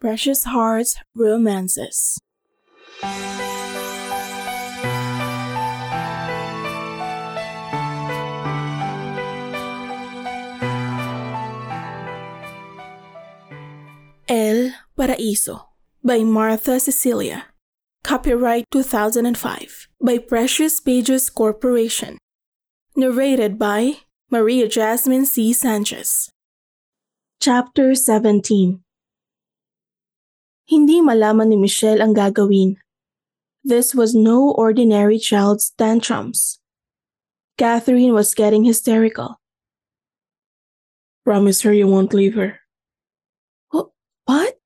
Precious Hearts Romances. El Paraíso by Martha Cecilia. Copyright 2005 by Precious Pages Corporation. Narrated by Maria Jasmine C. Sanchez. Chapter 17 Hindi malaman ni Michelle ang gagawin. This was no ordinary child's tantrums. Catherine was getting hysterical. Promise her you won't leave her. What?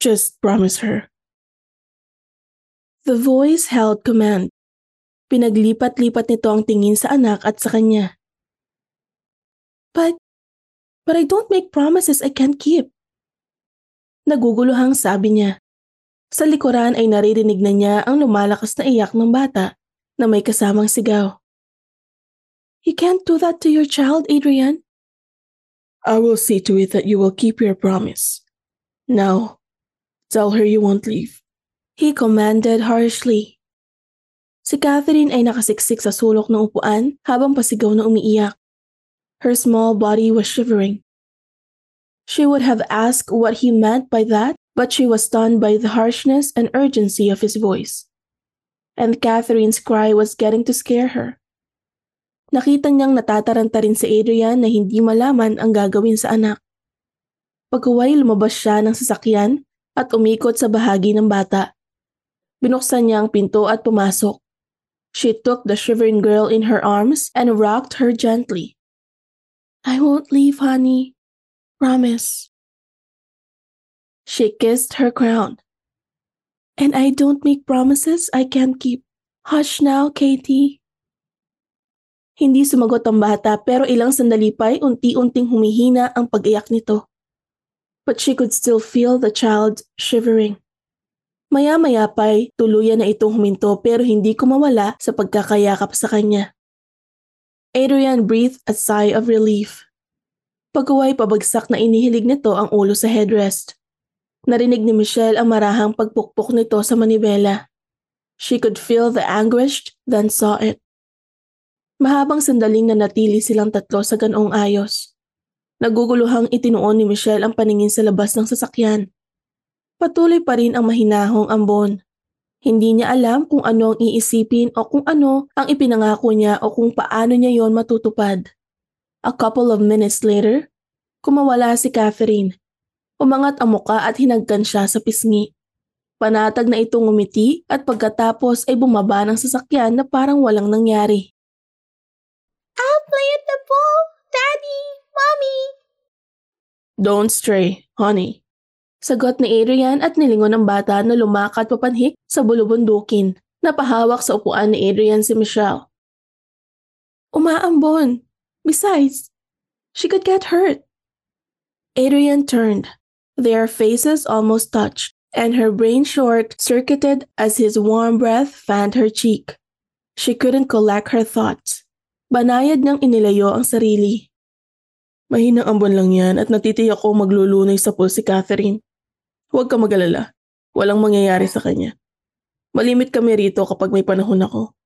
Just promise her. The voice held command. Pinaglipat-lipat nito ang tingin sa anak at sa kanya. But, but I don't make promises I can't keep. Naguguluhang sabi niya. Sa likuran ay naririnig na niya ang lumalakas na iyak ng bata na may kasamang sigaw. You can't do that to your child, Adrian. I will see to it that you will keep your promise. Now, tell her you won't leave. He commanded harshly. Si Catherine ay nakasiksik sa sulok ng upuan habang pasigaw na umiiyak. Her small body was shivering. She would have asked what he meant by that, but she was stunned by the harshness and urgency of his voice. And Catherine's cry was getting to scare her. Nakita niyang natataranta rin si Adrian na hindi malaman ang gagawin sa anak. Pagkaway lumabas siya ng sasakyan at umikot sa bahagi ng bata. Binuksan niya ang pinto at pumasok. She took the shivering girl in her arms and rocked her gently. I won't leave, honey. Promise. She kissed her crown. And I don't make promises I can't keep. Hush now, Katie. Hindi sumagot ang bata pero ilang sandali pa ay unti-unting humihina ang pag-iyak nito. But she could still feel the child shivering. Maya-maya pa ay tuluyan na itong huminto pero hindi kumawala sa pagkakayakap sa kanya. Adrian breathed a sigh of relief. Pagkaway pabagsak na inihilig nito ang ulo sa headrest. Narinig ni Michelle ang marahang pagpukpok nito sa manibela. She could feel the anguish, then saw it. Mahabang sandaling na natili silang tatlo sa ganong ayos. Naguguluhang itinuon ni Michelle ang paningin sa labas ng sasakyan. Patuloy pa rin ang mahinahong ambon. Hindi niya alam kung ano ang iisipin o kung ano ang ipinangako niya o kung paano niya yon matutupad. A couple of minutes later, kumawala si Catherine. Umangat ang muka at hinagkan siya sa pisngi. Panatag na itong umiti at pagkatapos ay bumaba ng sasakyan na parang walang nangyari. I'll play at the pool, Daddy, Mommy. Don't stray, honey. Sagot ni Adrian at nilingon ng bata na lumakad papanhik sa bulubundukin. Napahawak sa upuan ni Adrian si Michelle. Umaambon, Besides, she could get hurt. Adrian turned. Their faces almost touched, and her brain short circuited as his warm breath fanned her cheek. She couldn't collect her thoughts. Banayad niyang inilayo ang sarili. Mahinang ambon lang yan at natitiyak ko maglulunoy sa pool si Catherine. Huwag ka magalala. Walang mangyayari sa kanya. Malimit kami rito kapag may panahon ako.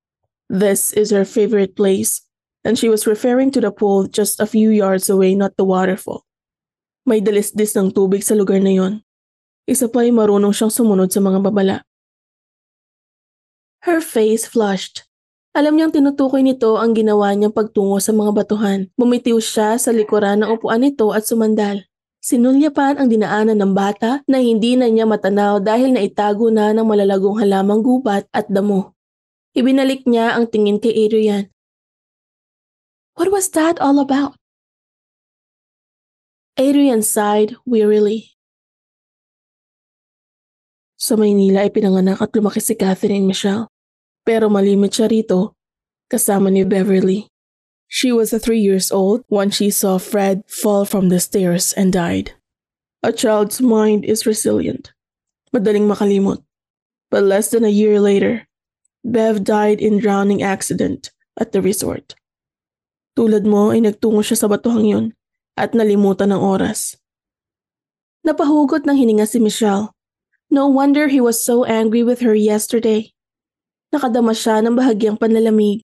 This is her favorite place and she was referring to the pool just a few yards away, not the waterfall. May dalisdis ng tubig sa lugar na yon. Isa pa ay marunong siyang sumunod sa mga babala. Her face flushed. Alam niyang tinutukoy nito ang ginawa niyang pagtungo sa mga batuhan. Bumitiw siya sa likuran ng upuan nito at sumandal. Sinulyapan ang dinaanan ng bata na hindi na niya matanaw dahil naitago na ng malalagong halamang gubat at damo. Ibinalik niya ang tingin kay Adrian. What was that all about? Adrian sighed wearily. Sa Maynila ay pinanganak at lumaki si Catherine Michelle. Pero malimit siya rito, kasama ni Beverly. She was a three years old when she saw Fred fall from the stairs and died. A child's mind is resilient. Madaling makalimot. But less than a year later, Bev died in drowning accident at the resort. Tulad mo ay nagtungo siya sa batuhang yun at nalimutan ng oras. Napahugot ng hininga si Michelle. No wonder he was so angry with her yesterday. Nakadama siya ng bahagyang panlalamig.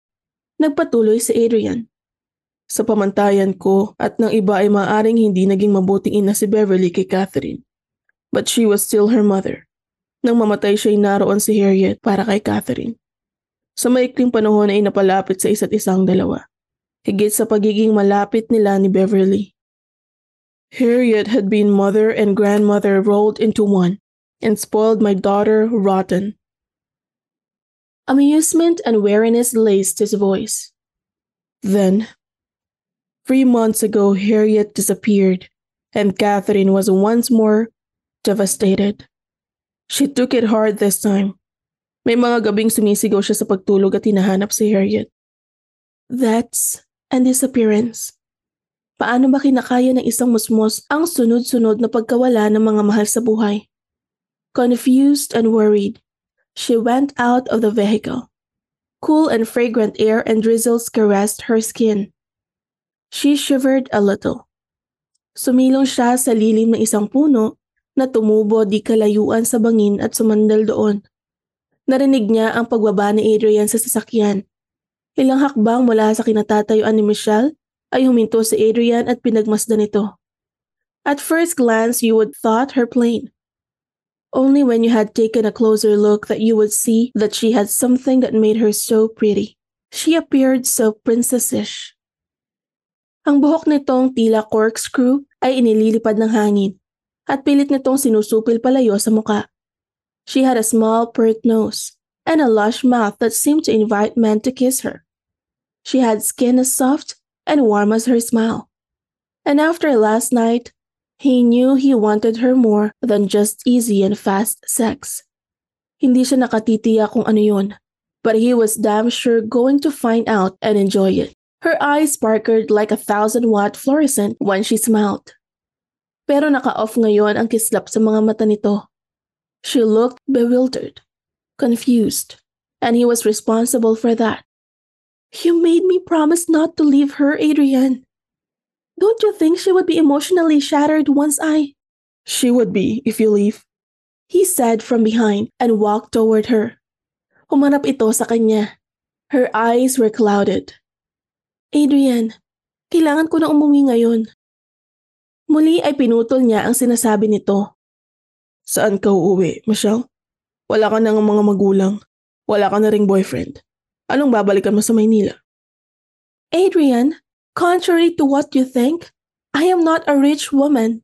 Nagpatuloy si Adrian. Sa pamantayan ko at ng iba ay maaring hindi naging mabuting ina si Beverly kay Catherine. But she was still her mother. Nang mamatay siya'y naroon si Harriet para kay Catherine. Sa maikling panahon ay napalapit sa isa't isang dalawa. Higit sa pagiging malapit nila ni Beverly. Harriet had been mother and grandmother rolled into one and spoiled my daughter rotten. Amusement and weariness laced his voice. Then, three months ago, Harriet disappeared, and Catherine was once more devastated. She took it hard this time. May mga gabing sumisigaw siya sa pagtulog at hinahanap si Harriet. That's an disappearance. Paano ba kinakaya ng isang musmos ang sunod-sunod na pagkawala ng mga mahal sa buhay? Confused and worried, she went out of the vehicle. Cool and fragrant air and drizzles caressed her skin. She shivered a little. Sumilong siya sa lilim ng isang puno na tumubo di kalayuan sa bangin at sumandal doon. Narinig niya ang pagbaba ni Adrian sa sasakyan. Ilang hakbang mula sa kinatatayuan ni Michelle ay huminto si Adrian at pinagmasdan ito. At first glance, you would thought her plain. Only when you had taken a closer look that you would see that she had something that made her so pretty. She appeared so princessish. Ang buhok nitong tila corkscrew ay inililipad ng hangin at pilit nitong sinusupil palayo sa muka. She had a small pert nose and a lush mouth that seemed to invite men to kiss her. She had skin as soft and warm as her smile. And after last night, he knew he wanted her more than just easy and fast sex. Hindi siya nakatitiya kung ano yun, but he was damn sure going to find out and enjoy it. Her eyes sparkled like a thousand watt fluorescent when she smiled. Pero naka-off ngayon ang kislap sa mga mata nito. She looked bewildered, confused, and he was responsible for that. You made me promise not to leave her, Adrian. Don't you think she would be emotionally shattered once I. She would be if you leave. He said from behind and walked toward her. Humarap ito sa kanya. Her eyes were clouded. Adrian, kailangan ko na umuwi ngayon. Muli ay pinutol niya ang sinasabi nito. Saan ka uuwi, Michelle? Wala ka nang mga magulang. Wala ka na ring boyfriend. Anong babalikan mo sa Maynila? Adrian, contrary to what you think, I am not a rich woman.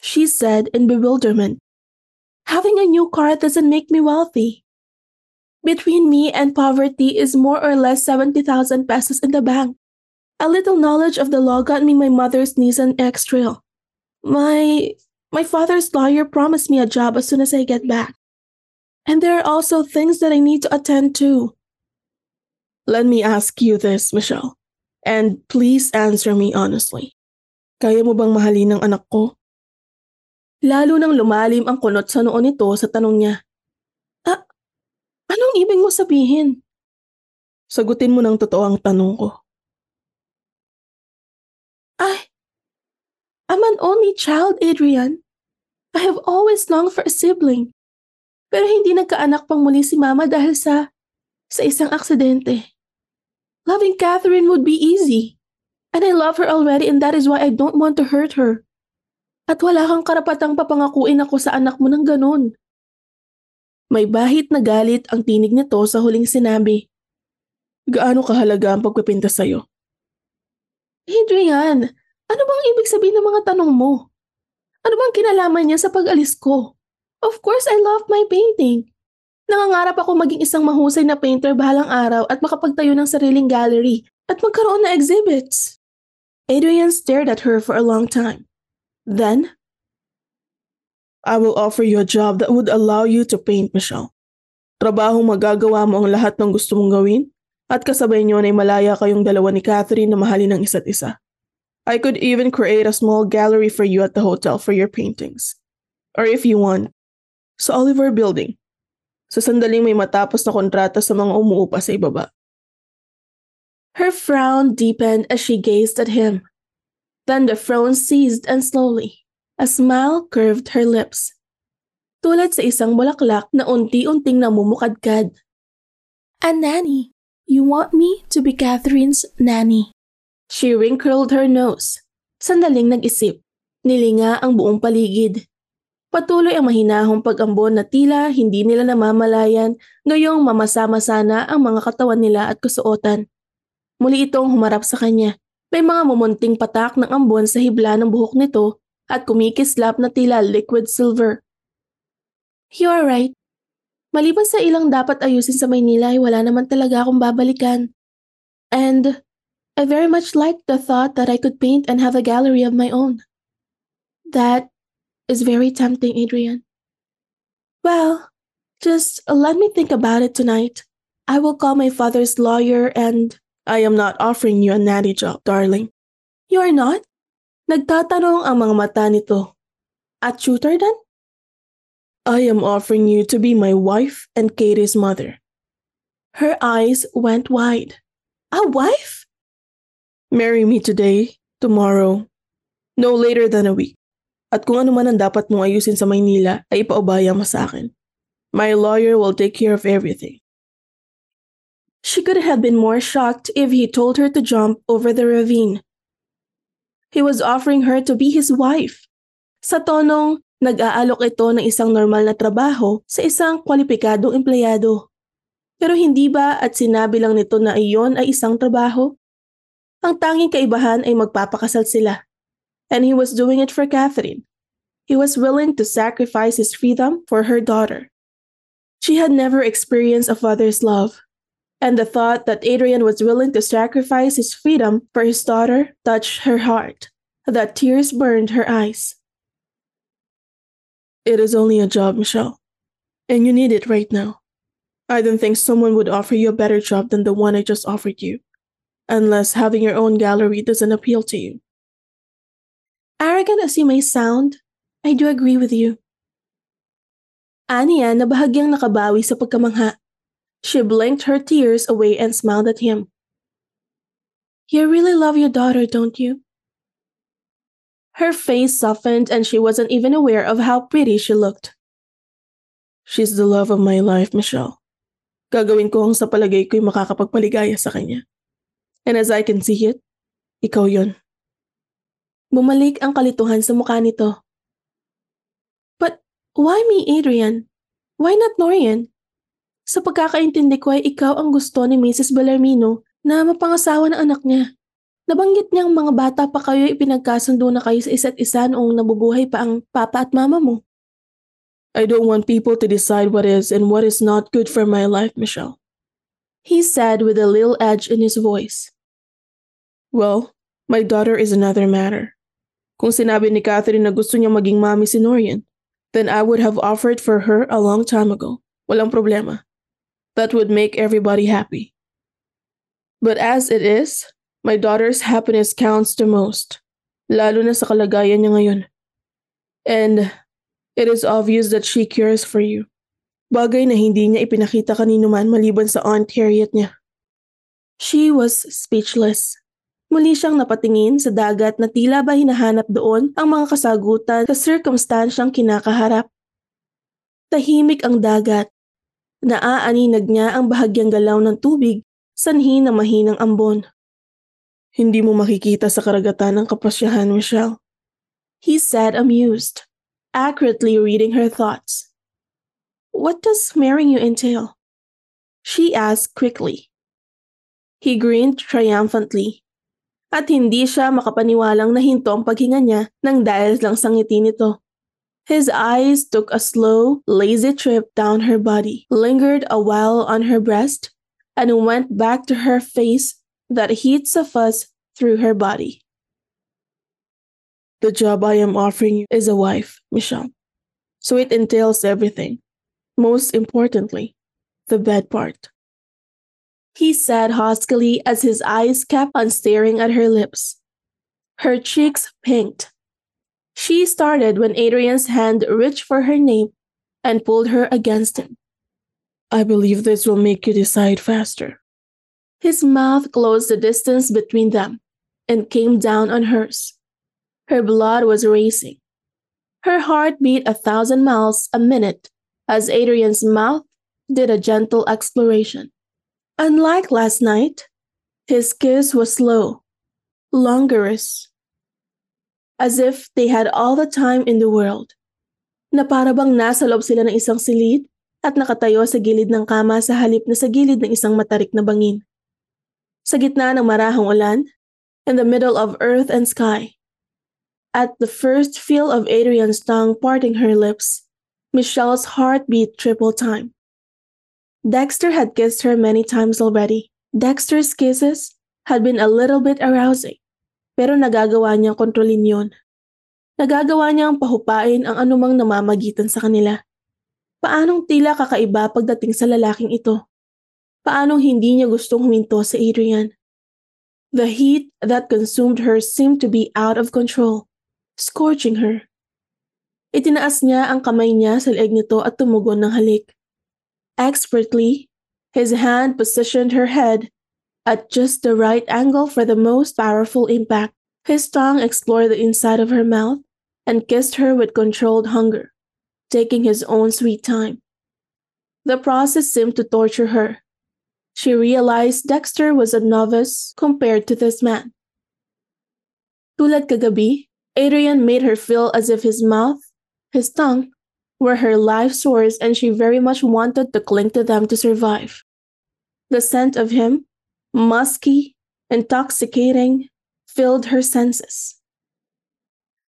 She said in bewilderment. Having a new car doesn't make me wealthy. Between me and poverty is more or less 70,000 pesos in the bank. A little knowledge of the law got me my mother's Nissan X-Trail. My my father's lawyer promised me a job as soon as I get back. And there are also things that I need to attend to. Let me ask you this, Michelle. And please answer me honestly. Kaya mo bang mahalin ng anak ko? Lalo nang lumalim ang kunot sa noon nito sa tanong niya. Ah, anong ibig mo sabihin? Sagutin mo ng totoo ang tanong ko. I, I'm an only child, Adrian. I have always longed for a sibling. Pero hindi nagkaanak pang muli si Mama dahil sa sa isang aksidente. Loving Catherine would be easy. And I love her already and that is why I don't want to hurt her. At wala kang karapatang papangakuin ako sa anak mo ng ganun. May bahit na galit ang tinig nito sa huling sinabi. Gaano kahalaga ang pagpipinta sa'yo? Adrian, ano bang ibig sabihin ng mga tanong mo? Ano bang kinalaman niya sa pag-alis ko? Of course, I love my painting. Nangangarap ako maging isang mahusay na painter bahalang araw at makapagtayo ng sariling gallery at magkaroon ng exhibits. Adrian stared at her for a long time. Then, I will offer you a job that would allow you to paint, Michelle. Trabahong magagawa mo ang lahat ng gusto mong gawin at kasabay niyo ay malaya kayong dalawa ni Catherine na mahalin ng isa't isa. I could even create a small gallery for you at the hotel for your paintings. Or if you want, sa Oliver Building. Sa sandaling may matapos na kontrata sa mga umuupa sa ibaba. Her frown deepened as she gazed at him. Then the frown ceased and slowly, A smile curved her lips. Tulad sa isang bulaklak na unti-unting namumukadkad. A nanny. You want me to be Catherine's nanny. She wrinkled her nose. Sandaling nag-isip. Nilinga ang buong paligid. Patuloy ang mahinahong pag-ambon na tila hindi nila namamalayan ngayong mamasama sana ang mga katawan nila at kasuotan. Muli itong humarap sa kanya. May mga mumunting patak ng ambon sa hibla ng buhok nito at kumikislap na tila liquid silver. You are right. Maliban sa ilang dapat ayusin sa Maynila ay wala naman talaga akong babalikan. And I very much like the thought that I could paint and have a gallery of my own. That is very tempting, Adrian. Well, just let me think about it tonight. I will call my father's lawyer and I am not offering you a nanny job, darling. You are not? Nagtatanong ang mga mata nito. At tutor dan? I am offering you to be my wife and Katie's mother. Her eyes went wide. A wife? Marry me today, tomorrow, no later than a week. At kung ano man ang dapat mong ayusin sa Maynila ay ipaubaya mo sa akin. My lawyer will take care of everything. She could have been more shocked if he told her to jump over the ravine. He was offering her to be his wife. Sa tonong, nag-aalok ito ng isang normal na trabaho sa isang kwalipikadong empleyado. Pero hindi ba at sinabi lang nito na iyon ay isang trabaho? Ang tanging kaibahan ay magpapakasal sila. And he was doing it for Catherine. He was willing to sacrifice his freedom for her daughter. She had never experienced a father's love and the thought that Adrian was willing to sacrifice his freedom for his daughter touched her heart. That tears burned her eyes. It is only a job, Michelle, and you need it right now. I don't think someone would offer you a better job than the one I just offered you, unless having your own gallery doesn't appeal to you. Arrogant as you may sound, I do agree with you. Aniya na bahagyang nakabawi sa pagkamangha she blinked her tears away and smiled at him. You really love your daughter, don't you? Her face softened and she wasn't even aware of how pretty she looked. She's the love of my life, Michelle. Gagawin ko ang sa palagay ko'y makakapagpaligaya sa kanya. And as I can see it, ikaw yon. Bumalik ang kalituhan sa mukha nito. But why me, Adrian? Why not Norian? Sa pagkakaintindi ko ay ikaw ang gusto ni Mrs. Bellarmino na mapangasawa ng anak niya. Nabanggit niyang mga bata pa kayo ipinagkasundo na kayo sa isa't isa noong nabubuhay pa ang papa at mama mo. I don't want people to decide what is and what is not good for my life, Michelle. He said with a little edge in his voice. Well, my daughter is another matter. Kung sinabi ni Catherine na gusto niya maging mami si Norian, then I would have offered for her a long time ago. Walang problema. that would make everybody happy. But as it is, my daughter's happiness counts the most, lalo na sa kalagayan niya ngayon. And it is obvious that she cares for you. Bagay na hindi niya ipinakita kanino man maliban sa Aunt Harriet niya. She was speechless. Muli siyang napatingin sa dagat na tila ba hinahanap doon ang mga kasagutan sa circumstansyang kinakaharap. Tahimik ang dagat Naaaninag niya ang bahagyang galaw ng tubig, sanhi na mahinang ambon. Hindi mo makikita sa karagatan ng kapasyahan, Michelle. He said amused, accurately reading her thoughts. What does marrying you entail? She asked quickly. He grinned triumphantly. At hindi siya makapaniwalang nahinto ang paghinga niya nang dahil lang sa ngiti nito. His eyes took a slow, lazy trip down her body, lingered a while on her breast, and went back to her face that heats a fuzz through her body. The job I am offering you is a wife, Michelle. So it entails everything. Most importantly, the bed part. He said huskily as his eyes kept on staring at her lips. Her cheeks pinked she started when Adrian's hand reached for her nape and pulled her against him. I believe this will make you decide faster. His mouth closed the distance between them and came down on hers. Her blood was racing. Her heart beat a thousand miles a minute as Adrian's mouth did a gentle exploration. Unlike last night, his kiss was slow, languorous, as if they had all the time in the world. Na para bang nasa loob sila ng isang silid at nakatayo sa gilid ng kama sa halip na sa gilid ng isang matarik na bangin. Sa gitna ng marahang ulan, in the middle of earth and sky. At the first feel of Adrian's tongue parting her lips, Michelle's heart beat triple time. Dexter had kissed her many times already. Dexter's kisses had been a little bit arousing, pero nagagawa niyang kontrolin yon. Nagagawa niyang pahupain ang anumang namamagitan sa kanila. Paanong tila kakaiba pagdating sa lalaking ito? Paanong hindi niya gustong huminto sa Adrian? The heat that consumed her seemed to be out of control, scorching her. Itinaas niya ang kamay niya sa leeg nito at tumugon ng halik. Expertly, his hand positioned her head at just the right angle for the most powerful impact. His tongue explored the inside of her mouth and kissed her with controlled hunger, taking his own sweet time. The process seemed to torture her. She realized Dexter was a novice compared to this man. Tulad kagabi, Adrian made her feel as if his mouth, his tongue, were her life source and she very much wanted to cling to them to survive. The scent of him, musky, intoxicating, filled her senses.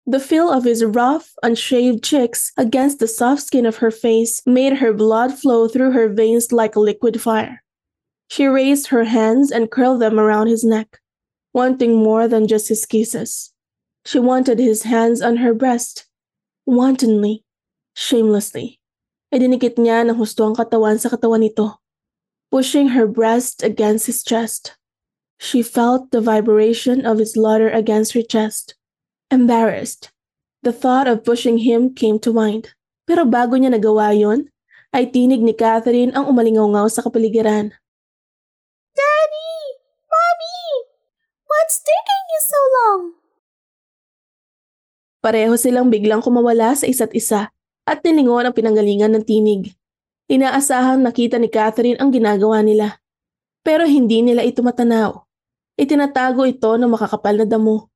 The feel of his rough, unshaved cheeks against the soft skin of her face made her blood flow through her veins like liquid fire. She raised her hands and curled them around his neck, wanting more than just his kisses. She wanted his hands on her breast, wantonly, shamelessly. Idinikit niya ng husto ang katawan sa katawan nito, pushing her breast against his chest. She felt the vibration of his laughter against her chest. Embarrassed, the thought of pushing him came to mind. Pero bago niya nagawa yon, ay tinig ni Catherine ang umalingaw sa kapaligiran. Daddy! Mommy! What's taking you so long? Pareho silang biglang kumawala sa isa't isa at nilingon ang pinanggalingan ng tinig. Inaasahang nakita ni Catherine ang ginagawa nila. Pero hindi nila ito matanaw. Itinatago ito ng makakapal na damo.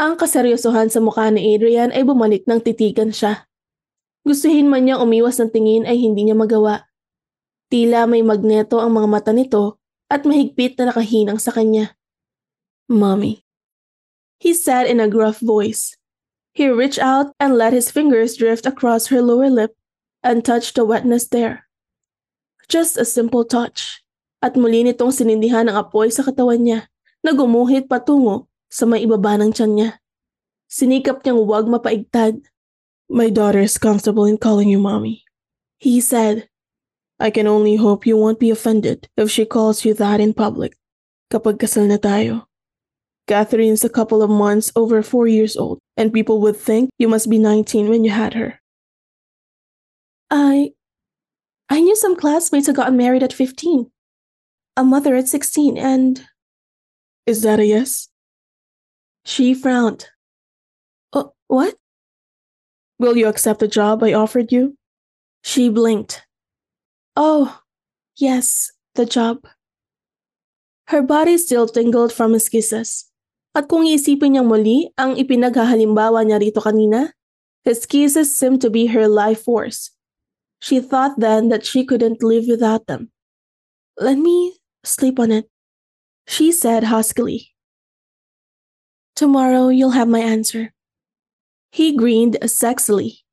Ang kaseryosohan sa mukha ni Adrian ay bumalik ng titigan siya. Gustuhin man niyang umiwas ng tingin ay hindi niya magawa. Tila may magneto ang mga mata nito at mahigpit na nakahinang sa kanya. Mommy. He said in a gruff voice. He reached out and let his fingers drift across her lower lip and touch the wetness there. Just a simple touch. At muli nitong sinindihan ang apoy sa katawan niya na gumuhit patungo sa may ibaba ng tiyan niya. Sinikap niyang huwag mapaigtad. My daughter is comfortable in calling you mommy. He said, I can only hope you won't be offended if she calls you that in public. Kapag kasal na tayo. Catherine's a couple of months over four years old, and people would think you must be 19 when you had her. I. I knew some classmates who got married at 15, a mother at 16, and. Is that a yes? She frowned. Uh, what? Will you accept the job I offered you? She blinked. Oh, yes, the job. Her body still tingled from his kisses. At kung iisipin niyang muli ang ipinaghahalimbawa niya rito kanina, his kisses seemed to be her life force. She thought then that she couldn't live without them. Let me sleep on it, she said huskily. Tomorrow you'll have my answer. He grinned sexily.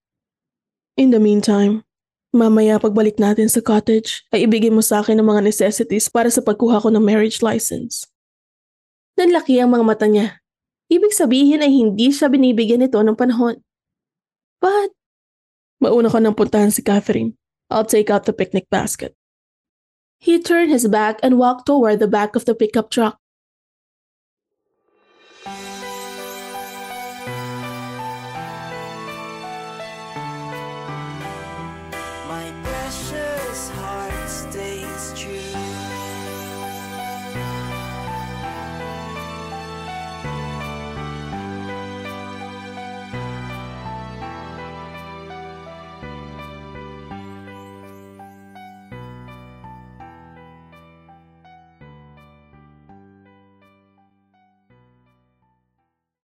In the meantime, mamaya pagbalik natin sa cottage ay ibigay mo sa akin ang mga necessities para sa pagkuha ko ng marriage license. Nanlaki ang mga mata niya. Ibig sabihin ay hindi siya binibigyan nito ng panahon. But... Mauna ka nang puntahan si Catherine. I'll take out the picnic basket. He turned his back and walked toward the back of the pickup truck.